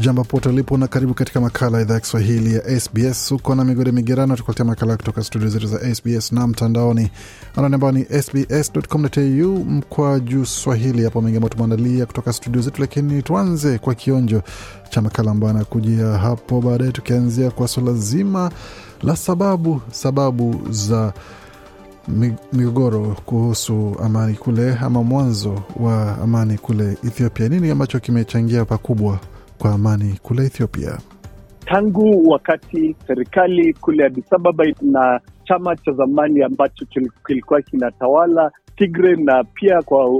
jambo pote ulipo na karibu katika makala ya idhaa ya kiswahili ya sbs huko na migode migerano tukuletea makala kutoka studio zetu za sbs na mtandaoni. Anwani ambao ni sbs.com.au mkwa juu swahili. Hapo mengi ambayo tumeandalia kutoka studio zetu lakini tuanze kwa kionjo cha makala ambayo anakujia hapo baadaye tukianzia kwa swala zima la sababu sababu za migogoro kuhusu amani kule ama mwanzo wa amani kule ethiopia. Nini ambacho kimechangia pakubwa kwa amani kule Ethiopia. Tangu wakati serikali kule Addis Ababa na chama cha zamani ambacho kilikuwa kinatawala Tigre na pia kwa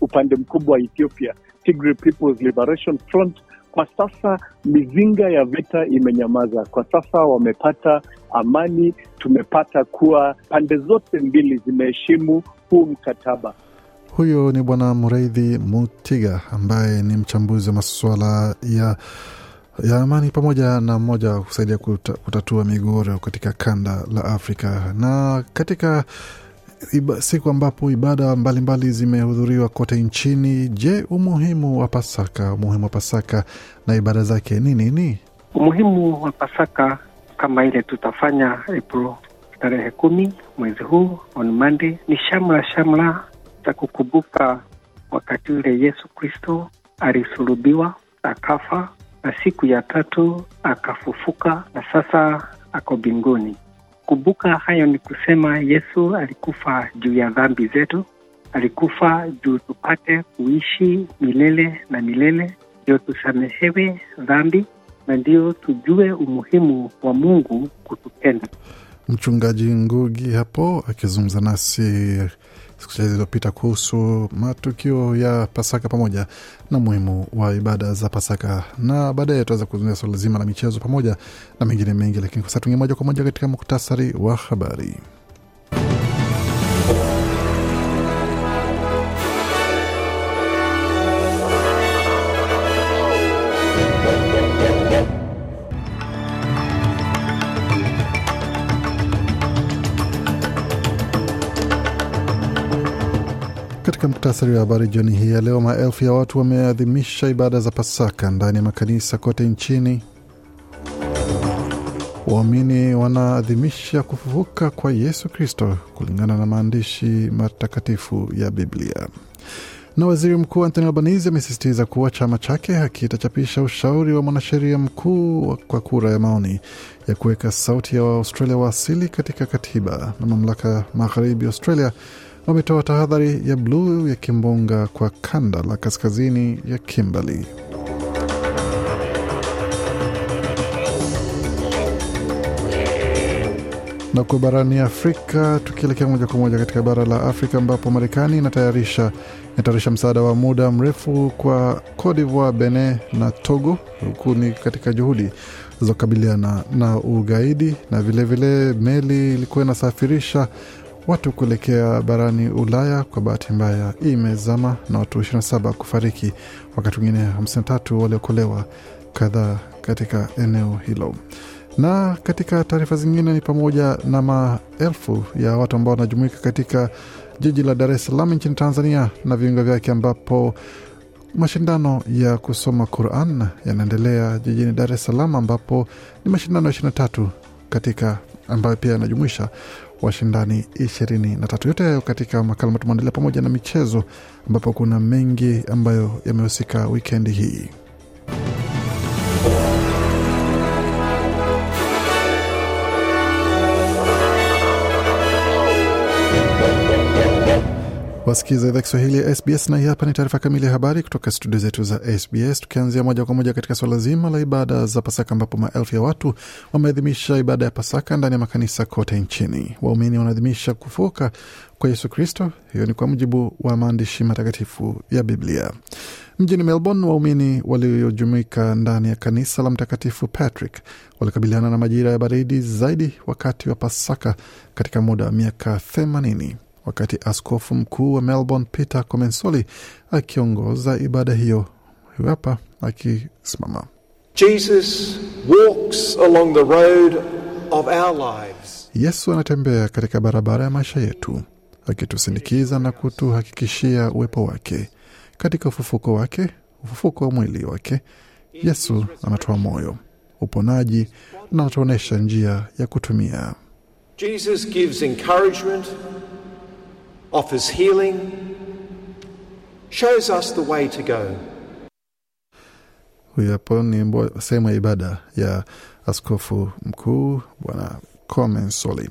upande mkubwa wa Ethiopia, Tigray People's Liberation Front, kwa sasa mizinga ya vita imenyamaza. Kwa sasa wamepata amani. Tumepata kuwa pande zote mbili zimeheshimu huu mkataba. Huyo ni Bwana Mureithi Mutiga ambaye ni mchambuzi wa masuala ya ya amani pamoja na mmoja wa kusaidia kuta, kutatua migogoro katika kanda la Afrika na katika iba, siku ambapo ibada mbalimbali zimehudhuriwa kote nchini. Je, umuhimu wa Pasaka, umuhimu wa Pasaka na ibada zake ni nini? Umuhimu wa Pasaka kama ile tutafanya April tarehe kumi mwezi huu on Monday ni shamla shamla za kukumbuka wakati ule Yesu Kristo alisulubiwa akafa, na siku ya tatu akafufuka, na sasa ako mbinguni. Kumbuka hayo ni kusema Yesu alikufa juu ya dhambi zetu, alikufa juu tupate kuishi milele na milele, ndio tusamehewe dhambi na ndio tujue umuhimu wa Mungu kutupenda. Mchungaji Ngugi hapo akizungumza nasi siku chache zilizopita kuhusu matukio ya Pasaka pamoja na umuhimu wa ibada za Pasaka, na baadaye tutaweza kuzungumzia swala zima la michezo pamoja na mengine mengi, lakini kwa sasa tuingie moja kwa moja katika muktasari wa habari. Katika muktasari wa habari jioni hii ya leo, maelfu ya watu wameadhimisha ibada za Pasaka ndani ya makanisa kote nchini. Waumini wanaadhimisha kufufuka kwa Yesu Kristo kulingana na maandishi matakatifu ya Biblia. Na waziri mkuu Anthony Albanese amesisitiza kuwa chama chake hakitachapisha ushauri wa mwanasheria mkuu kwa kura ya maoni ya kuweka sauti ya Waaustralia wa asili katika katiba. Na mamlaka magharibi Australia wametoa tahadhari ya bluu ya kimbunga kwa kanda la kaskazini ya Kimberley. Na kwa barani Afrika, tukielekea moja kwa moja katika bara la Afrika ambapo Marekani inatayarisha inatayarisha msaada wa muda mrefu kwa Cote d'Ivoire, Benin na Togo, huku ni katika juhudi za kukabiliana na ugaidi, na vilevile vile meli ilikuwa inasafirisha watu kuelekea barani Ulaya kwa bahati mbaya imezama na watu 27 kufariki, wakati wengine 53 waliokolewa kadhaa katika eneo hilo. Na katika taarifa zingine ni pamoja na maelfu ya watu ambao wanajumuika katika jiji la Dar es Salaam nchini Tanzania na viunga vyake ambapo mashindano ya kusoma Quran yanaendelea jijini Dar es Salaam ambapo ni mashindano ya 23 katika ambayo pia yanajumuisha washindani ishirini na tatu. Yote hayo katika makala matumaendelea pamoja na michezo, ambapo kuna mengi ambayo yamehusika wikendi hii. Wasikiza idhaa Kiswahili ya SBS na hii hapa ni taarifa kamili ya habari kutoka studio zetu za SBS, tukianzia moja kwa moja katika suala zima la ibada za Pasaka, ambapo maelfu ya watu wameadhimisha ibada ya Pasaka ndani ya makanisa kote nchini. Waumini wanaadhimisha kufuka kwa Yesu Kristo. Hiyo ni kwa mujibu wa maandishi matakatifu ya Biblia. Mjini Melbourne, waumini waliojumuika ndani ya kanisa la Mtakatifu Patrick walikabiliana na majira ya baridi zaidi wakati wa Pasaka katika muda wa miaka themanini wakati askofu mkuu wa Melbourne Peter Comensoli akiongoza ibada hiyo. Huyu hapa akisimama. Jesus walks along the road of our lives. Yesu anatembea katika barabara ya maisha yetu akitusindikiza na kutuhakikishia uwepo wake katika ufufuko wake, ufufuko wa mwili wake. Yesu anatoa moyo, uponaji na anatuonyesha njia ya kutumia. Jesus gives encouragement, offers healing, shows us the way to go. Huyu hapo ni sehemu ya ibada ya askofu mkuu Bwana Comensoli.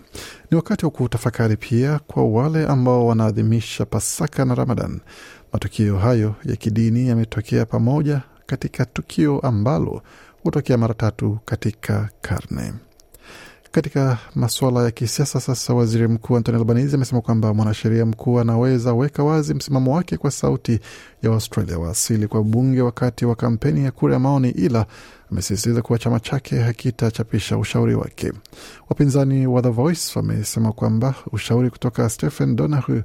Ni wakati wa kutafakari pia kwa wale ambao wanaadhimisha Pasaka na Ramadan. Matukio hayo ya kidini yametokea pamoja katika tukio ambalo hutokea mara tatu katika karne. Katika masuala ya kisiasa sasa, waziri mkuu Anthony Albanese amesema kwamba mwanasheria mkuu anaweza weka wazi msimamo wake kwa sauti ya Australia wa asili kwa bunge wakati wa kampeni ya kura ya maoni, ila amesisitiza kuwa chama chake hakitachapisha ushauri wake. Wapinzani wa The Voice wamesema kwamba ushauri kutoka Stephen Donahue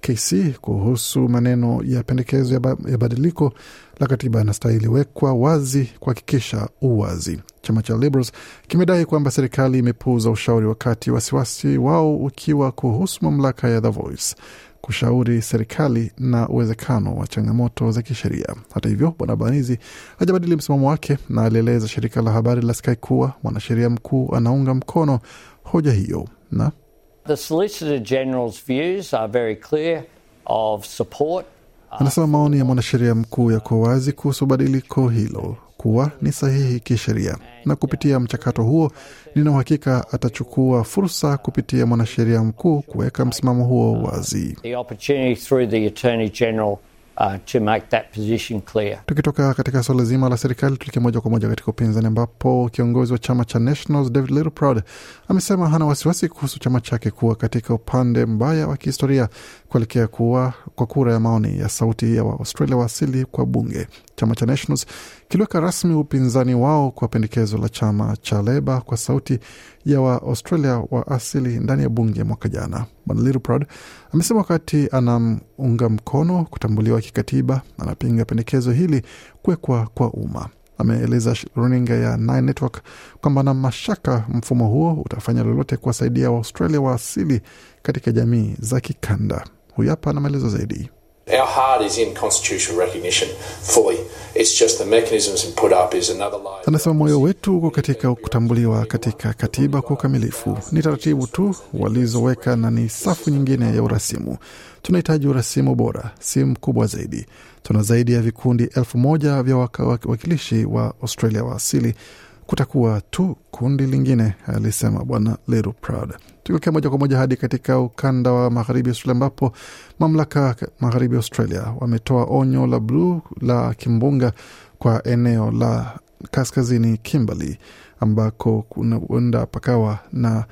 KC kuhusu maneno ya pendekezo ya, ba ya badiliko la katiba yanastahili wekwa wazi kuhakikisha uwazi. Chama cha Liberals kimedai kwamba serikali imepuuza ushauri, wakati wasiwasi wao ukiwa kuhusu mamlaka ya The Voice kushauri serikali na uwezekano wa changamoto za kisheria. Hata hivyo, bwana Banizi hajabadili msimamo wake na alieleza shirika la habari la Sky kuwa mwanasheria mkuu anaunga mkono hoja hiyo na The Solicitor General's views are very clear of support. Anasema maoni ya mwanasheria mkuu yako wazi kuhusu badiliko hilo kuwa ni sahihi kisheria, na kupitia mchakato huo nina uhakika atachukua fursa kupitia mwanasheria mkuu kuweka msimamo huo wazi. The opportunity through the Attorney General uh, to make that position clear. Tukitoka katika suala zima la serikali, tulikia moja kwa moja katika upinzani, ambapo kiongozi wa chama cha Nationals David Littleproud amesema hana wasiwasi kuhusu chama chake kuwa katika upande mbaya wa kihistoria kuelekea kuwa kwa kura ya maoni ya sauti ya Waaustralia wa asili kwa bunge. Chama cha Nationals kiliweka rasmi upinzani wao kwa pendekezo la chama cha Leba kwa sauti ya Waaustralia wa asili ndani ya bunge mwaka jana. Bwana Littleproud amesema wakati anamunga mkono kutambuliwa kikatiba, anapinga pendekezo hili kuwekwa kwa umma. Ameeleza runinga ya Nine Network kwamba ana mashaka mfumo huo utafanya lolote kuwasaidia Waaustralia wa asili katika jamii za kikanda. Huyu hapa na maelezo zaidi. Our heart is in constitutional recognition fully. It's just the mechanisms we put up is another layer. Anasema moyo wetu uko katika kutambuliwa katika katiba kwa ukamilifu. Ni taratibu tu walizoweka na ni safu nyingine ya urasimu. Tunahitaji urasimu bora, si mkubwa zaidi. Tuna zaidi ya vikundi elfu moja vya wakilishi wa Australia wa asili. Kutakuwa tu kundi lingine, alisema Bwana Littleproud. Tukielekea moja kwa moja hadi katika ukanda wa magharibi Australia, ambapo mamlaka magharibi Australia wametoa onyo la bluu la kimbunga kwa eneo la kaskazini Kimberley ambako kunaenda pakawa na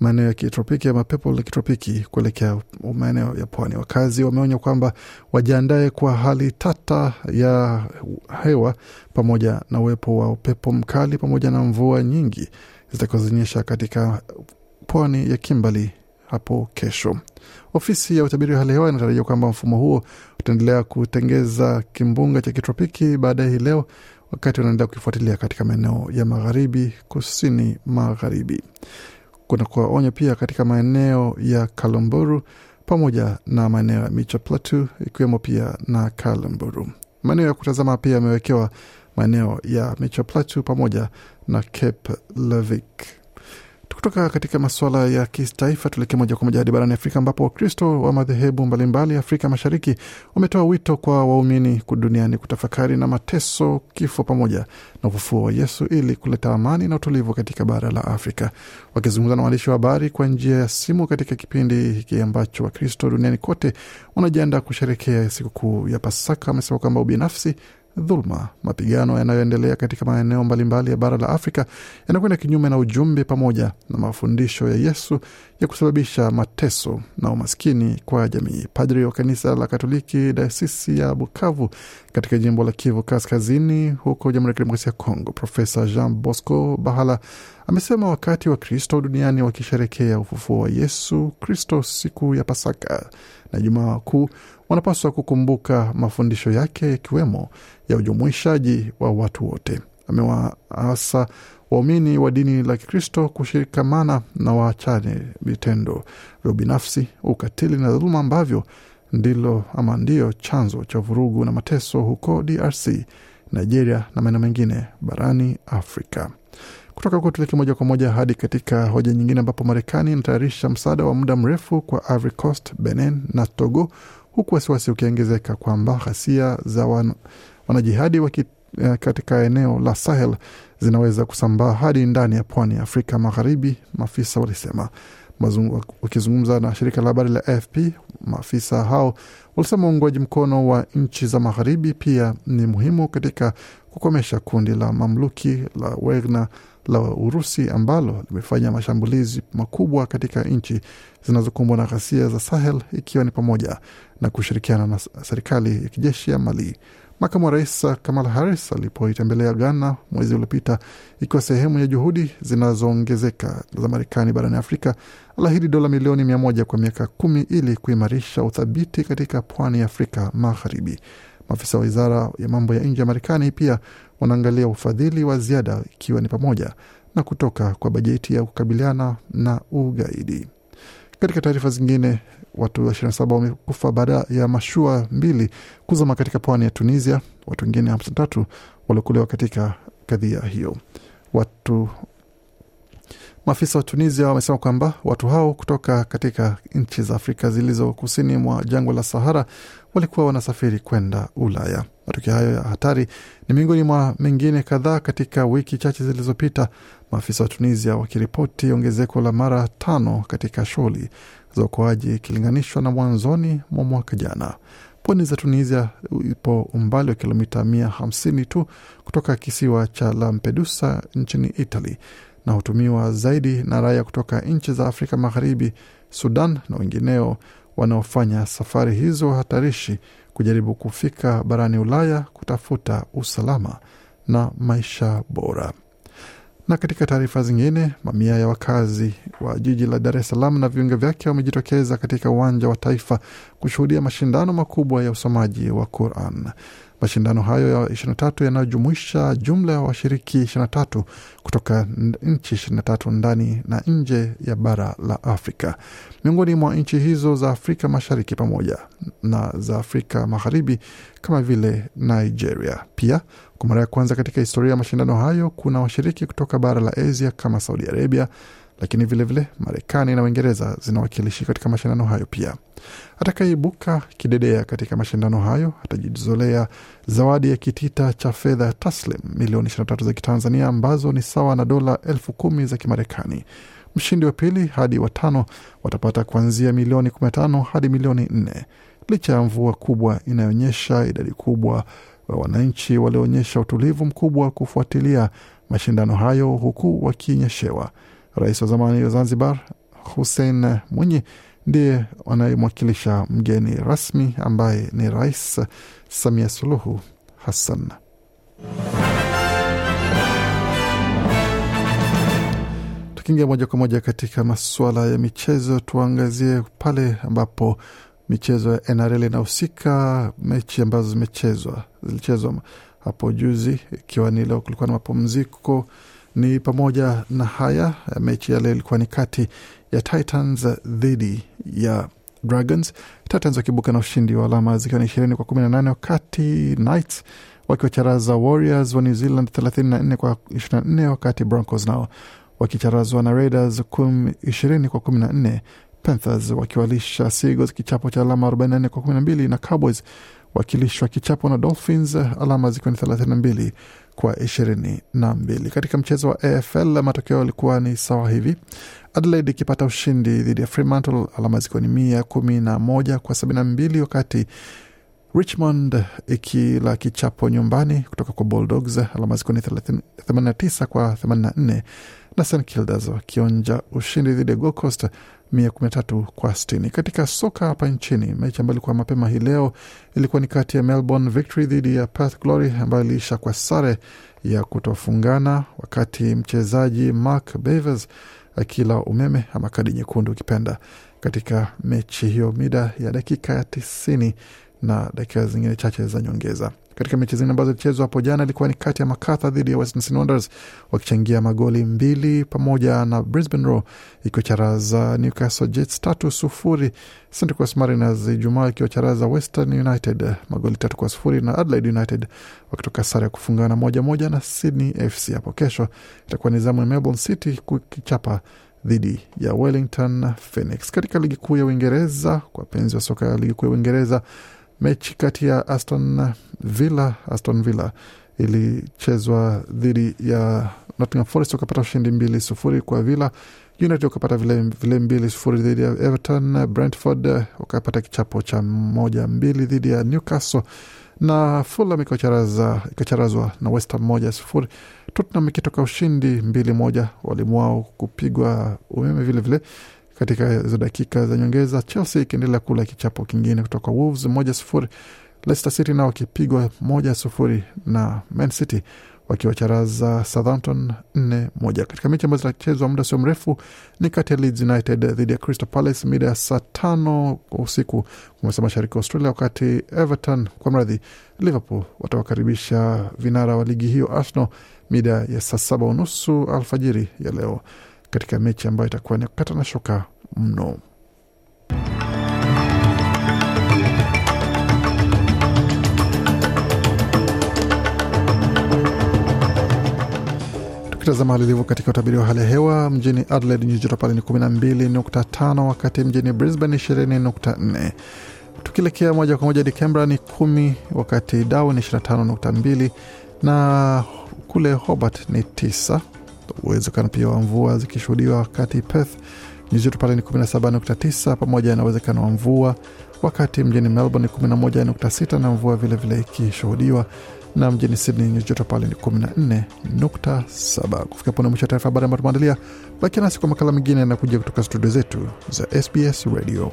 maeneo ya kitropiki ama pepo la kitropiki kuelekea maeneo ya pwani. Wakazi wameonya kwamba wajiandae kwa hali tata ya hewa pamoja na uwepo wa upepo mkali pamoja na mvua nyingi zitakazonyesha katika pwani ya Kimberley hapo kesho. Ofisi ya utabiri wa hali ya hewa inatarajia kwamba mfumo huo utaendelea kutengeza kimbunga cha kitropiki baadaye hii leo, wakati wanaendelea kukifuatilia katika maeneo ya magharibi, kusini magharibi. Kuna kuwaonya pia katika maeneo ya Kalamburu pamoja na maeneo ya Micha Plateau ikiwemo pia na Kalamburu. Maeneo ya kutazama pia yamewekewa maeneo ya Micha Plateau pamoja na Cape Levick. Kutoka katika masuala ya kitaifa tuelekee moja kwa moja hadi barani Afrika ambapo Wakristo wa madhehebu mbalimbali Afrika Mashariki wametoa wito kwa waumini duniani kutafakari na mateso, kifo pamoja na ufufuo wa Yesu ili kuleta amani na utulivu katika bara la Afrika. Wakizungumza na waandishi wa habari kwa njia ya simu katika kipindi hiki ambacho Wakristo duniani kote wanajiandaa kusherekea sikukuu ya Pasaka, amesema kwamba ubinafsi dhuluma, mapigano yanayoendelea katika maeneo mbalimbali ya bara la Afrika yanakwenda kinyume na ujumbe pamoja na mafundisho ya Yesu ya kusababisha mateso na umaskini kwa jamii. Padri wa kanisa la Katoliki dayosisi ya Bukavu katika jimbo la Kivu Kaskazini huko Jamhuri ya Kidemokrasia ya Kongo, Profesa Jean Bosco Bahala amesema wakati wa Kristo duniani wakisherekea ufufuo wa Yesu Kristo siku ya Pasaka na Jumaa Kuu wanapaswa kukumbuka mafundisho yake yakiwemo ya ujumuishaji wa watu wote. Amewaasa waumini wa dini la Kikristo kushikamana na waachane vitendo vya ubinafsi, ukatili na dhuluma ambavyo ndilo ama ndiyo chanzo cha vurugu na mateso huko DRC, Nigeria na maeneo mengine barani Afrika. Kutoka huko tuleke moja kwa moja hadi katika hoja nyingine, ambapo Marekani inatayarisha msaada wa muda mrefu kwa Ivory Coast, Benin na Togo, huku wasiwasi ukiongezeka kwamba ghasia za wan, wanajihadi waki, katika eneo la Sahel zinaweza kusambaa hadi ndani ya pwani ya Afrika Magharibi, maafisa walisema. Wakizungumza na shirika la habari la AFP, maafisa hao walisema uungwaji mkono wa nchi za magharibi pia ni muhimu katika kukomesha kundi la mamluki la Wagner la Urusi ambalo limefanya mashambulizi makubwa katika nchi zinazokumbwa na ghasia za Sahel, ikiwa ni pamoja na kushirikiana na serikali ya kijeshi ya Mali. Makamu wa rais Kamala Harris alipoitembelea Ghana mwezi uliopita, ikiwa sehemu ya juhudi zinazoongezeka za Marekani barani Afrika, aliahidi dola milioni mia moja kwa miaka kumi ili kuimarisha uthabiti katika pwani ya Afrika Magharibi. Maafisa wa wizara ya mambo ya nje ya Marekani pia wanaangalia ufadhili wa ziada, ikiwa ni pamoja na kutoka kwa bajeti ya kukabiliana na ugaidi. Katika taarifa zingine, watu 27 wamekufa baada ya mashua mbili kuzama katika pwani ya Tunisia. Watu wengine 53 waliokolewa katika kadhia hiyo. Watu maafisa wa Tunisia wamesema kwamba watu hao kutoka katika nchi za Afrika zilizo kusini mwa jangwa la Sahara walikuwa wanasafiri kwenda Ulaya. Matukio hayo ya hatari ni miongoni mwa mengine kadhaa katika wiki chache zilizopita, maafisa wa Tunisia wakiripoti ongezeko la mara tano katika shughuli za uokoaji ikilinganishwa na mwanzoni mwa mwaka jana. Pwani za Tunisia ipo umbali wa kilomita mia hamsini tu kutoka kisiwa cha Lampedusa nchini Italy na hutumiwa zaidi na raia kutoka nchi za Afrika Magharibi, Sudan na wengineo wanaofanya safari hizo hatarishi kujaribu kufika barani Ulaya kutafuta usalama na maisha bora. Na katika taarifa zingine, mamia ya wakazi wa jiji la Dar es Salaam na viunga vyake wamejitokeza katika uwanja wa Taifa kushuhudia mashindano makubwa ya usomaji wa Quran. Mashindano hayo ya 23 yanayojumuisha jumla ya washiriki 23 kutoka nchi 23 ndani na nje ya bara la Afrika. Miongoni mwa nchi hizo za Afrika Mashariki pamoja na za Afrika Magharibi kama vile Nigeria. Pia kwa mara ya kwanza katika historia ya mashindano hayo kuna washiriki kutoka bara la Asia kama Saudi Arabia, lakini vilevile Marekani na Uingereza zinawakilishi katika mashindano hayo pia. Atakayeibuka kidedea katika mashindano hayo atajizolea zawadi ya kitita cha fedha taslim milioni 23 za Kitanzania ambazo ni sawa na dola elfu kumi za Kimarekani. Mshindi wa pili hadi watano watapata kuanzia milioni 15 hadi milioni 4. Licha ya mvua kubwa inayoonyesha idadi kubwa wa wananchi walioonyesha utulivu mkubwa kufuatilia mashindano hayo huku wakinyeshewa. Rais wa zamani wa Zanzibar Hussein Mwinyi ndiye anayemwakilisha mgeni rasmi ambaye ni Rais Samia Suluhu Hassan. Tukiingia moja kwa moja katika masuala ya michezo, tuangazie pale ambapo michezo ya NRL inahusika. Mechi ambazo zimechezwa zilichezwa hapo juzi, ikiwa ni leo kulikuwa na mapumziko ni pamoja na haya. Mechi ya leo ilikuwa ni kati ya Titans dhidi ya Dragons, Titans wakibuka na ushindi wa alama zikiwa ni ishirini kwa kumi na nane wakati Knights wakiwacharaza Warriors wa New Zealand thelathini na nne kwa ishirini na nne wakati Broncos nao wakicharazwa na Raiders kum ishirini kwa kumi na nne Panthers wakiwalisha Seagulls kichapo cha alama 44 kwa 12 na Cowboys wakilishwa kichapo na Dolphins alama zikiwa ni 32 kwa 22. Katika mchezo wa AFL matokeo yalikuwa ni sawa hivi: Adelaide ikipata ushindi dhidi ya Fremantle alama zikiwa ni mia kumi na moja kwa 72, wakati Richmond ikila kichapo nyumbani kutoka kwa Bulldogs alama zikiwa ni 89 kwa 84 na St Kildas wakionja ushindi dhidi ya Gold Coast mia kumi na tatu kwa sitini. Katika soka hapa nchini, mechi ambayo ilikuwa mapema hii leo ilikuwa ni kati ya Melbourne Victory dhidi ya Perth Glory ambayo iliisha kwa sare ya kutofungana, wakati mchezaji Mark Bevers akila umeme ama kadi nyekundu ukipenda katika mechi hiyo mida ya dakika ya tisini na dakika zingine chache za nyongeza. Katika mechi zingine ambazo ilichezwa hapo jana ilikuwa ni kati ya Macarthur dhidi ya Western Wanderers wakichangia magoli mbili pamoja na Brisbane Roar ikiwacharaza Newcastle Jets tatu sufuri. Central Coast Mariners Ijumaa ikiwacharaza Western United magoli tatu kwa sufuri na Adelaide United wakitoka sare ya kufungana moja moja na Sydney FC. Hapo kesho itakuwa ni zamu ya Melbourne City kukichapa dhidi ya Wellington Phoenix. Katika ligi kuu ya Uingereza, kwa penzi wa soka ya ligi kuu ya Uingereza mechi kati ya Aston Villa Aston Villa ilichezwa dhidi ya Nottingham Forest wakapata ushindi mbili sufuri kwa Villa. United wakapata vile, vile mbili sufuri dhidi ya Everton. Brentford wakapata kichapo cha moja mbili dhidi ya Newcastle na Fulham ikacharazwa na West Ham moja sufuri. Tottenham ikitoka ushindi mbili moja, walimu wao kupigwa umeme vilevile vile katika hizo dakika za nyongeza. Chelsea ikiendelea kula kichapo kingine kutoka Wolves moja sufuri. Leicester City nao wakipigwa moja sufuri na Man City wakiwacharaza Southampton nne moja. Katika mechi ambazo zinachezwa muda sio mrefu ni kati ya Leeds United dhidi ya Crystal Palace mida ya saa tano usiku kumesa mashariki Australia, wakati Everton kwa mradhi Liverpool watawakaribisha vinara wa ligi hiyo Arsenal mida ya saa saba unusu alfajiri ya leo katika mechi ambayo itakuwa ni kukata na shoka mno. Tukitazama hali ilivyo katika utabiri wa hali ya hewa mjini Adelaide nyuzi joto pale ni 12.5, wakati mjini Brisbane 20.4. Tukielekea moja kwa moja hadi Canberra ni kumi, wakati Darwin ni 25.2 na kule Hobart ni tisa uwezekano pia wa mvua zikishuhudiwa wakati Perth nyuzi joto pale ni 17.9 pamoja na uwezekano wa mvua, wakati mjini Melbourne ni 11.6 na mvua vilevile ikishuhudiwa, na mjini Sydney nyuzi joto pale ni 14.7. Kufika pone mwisho wa taarifa habari ambayo tumeandalia. Bakia nasi kwa makala mengine yanakuja kutoka studio zetu za SBS Radio.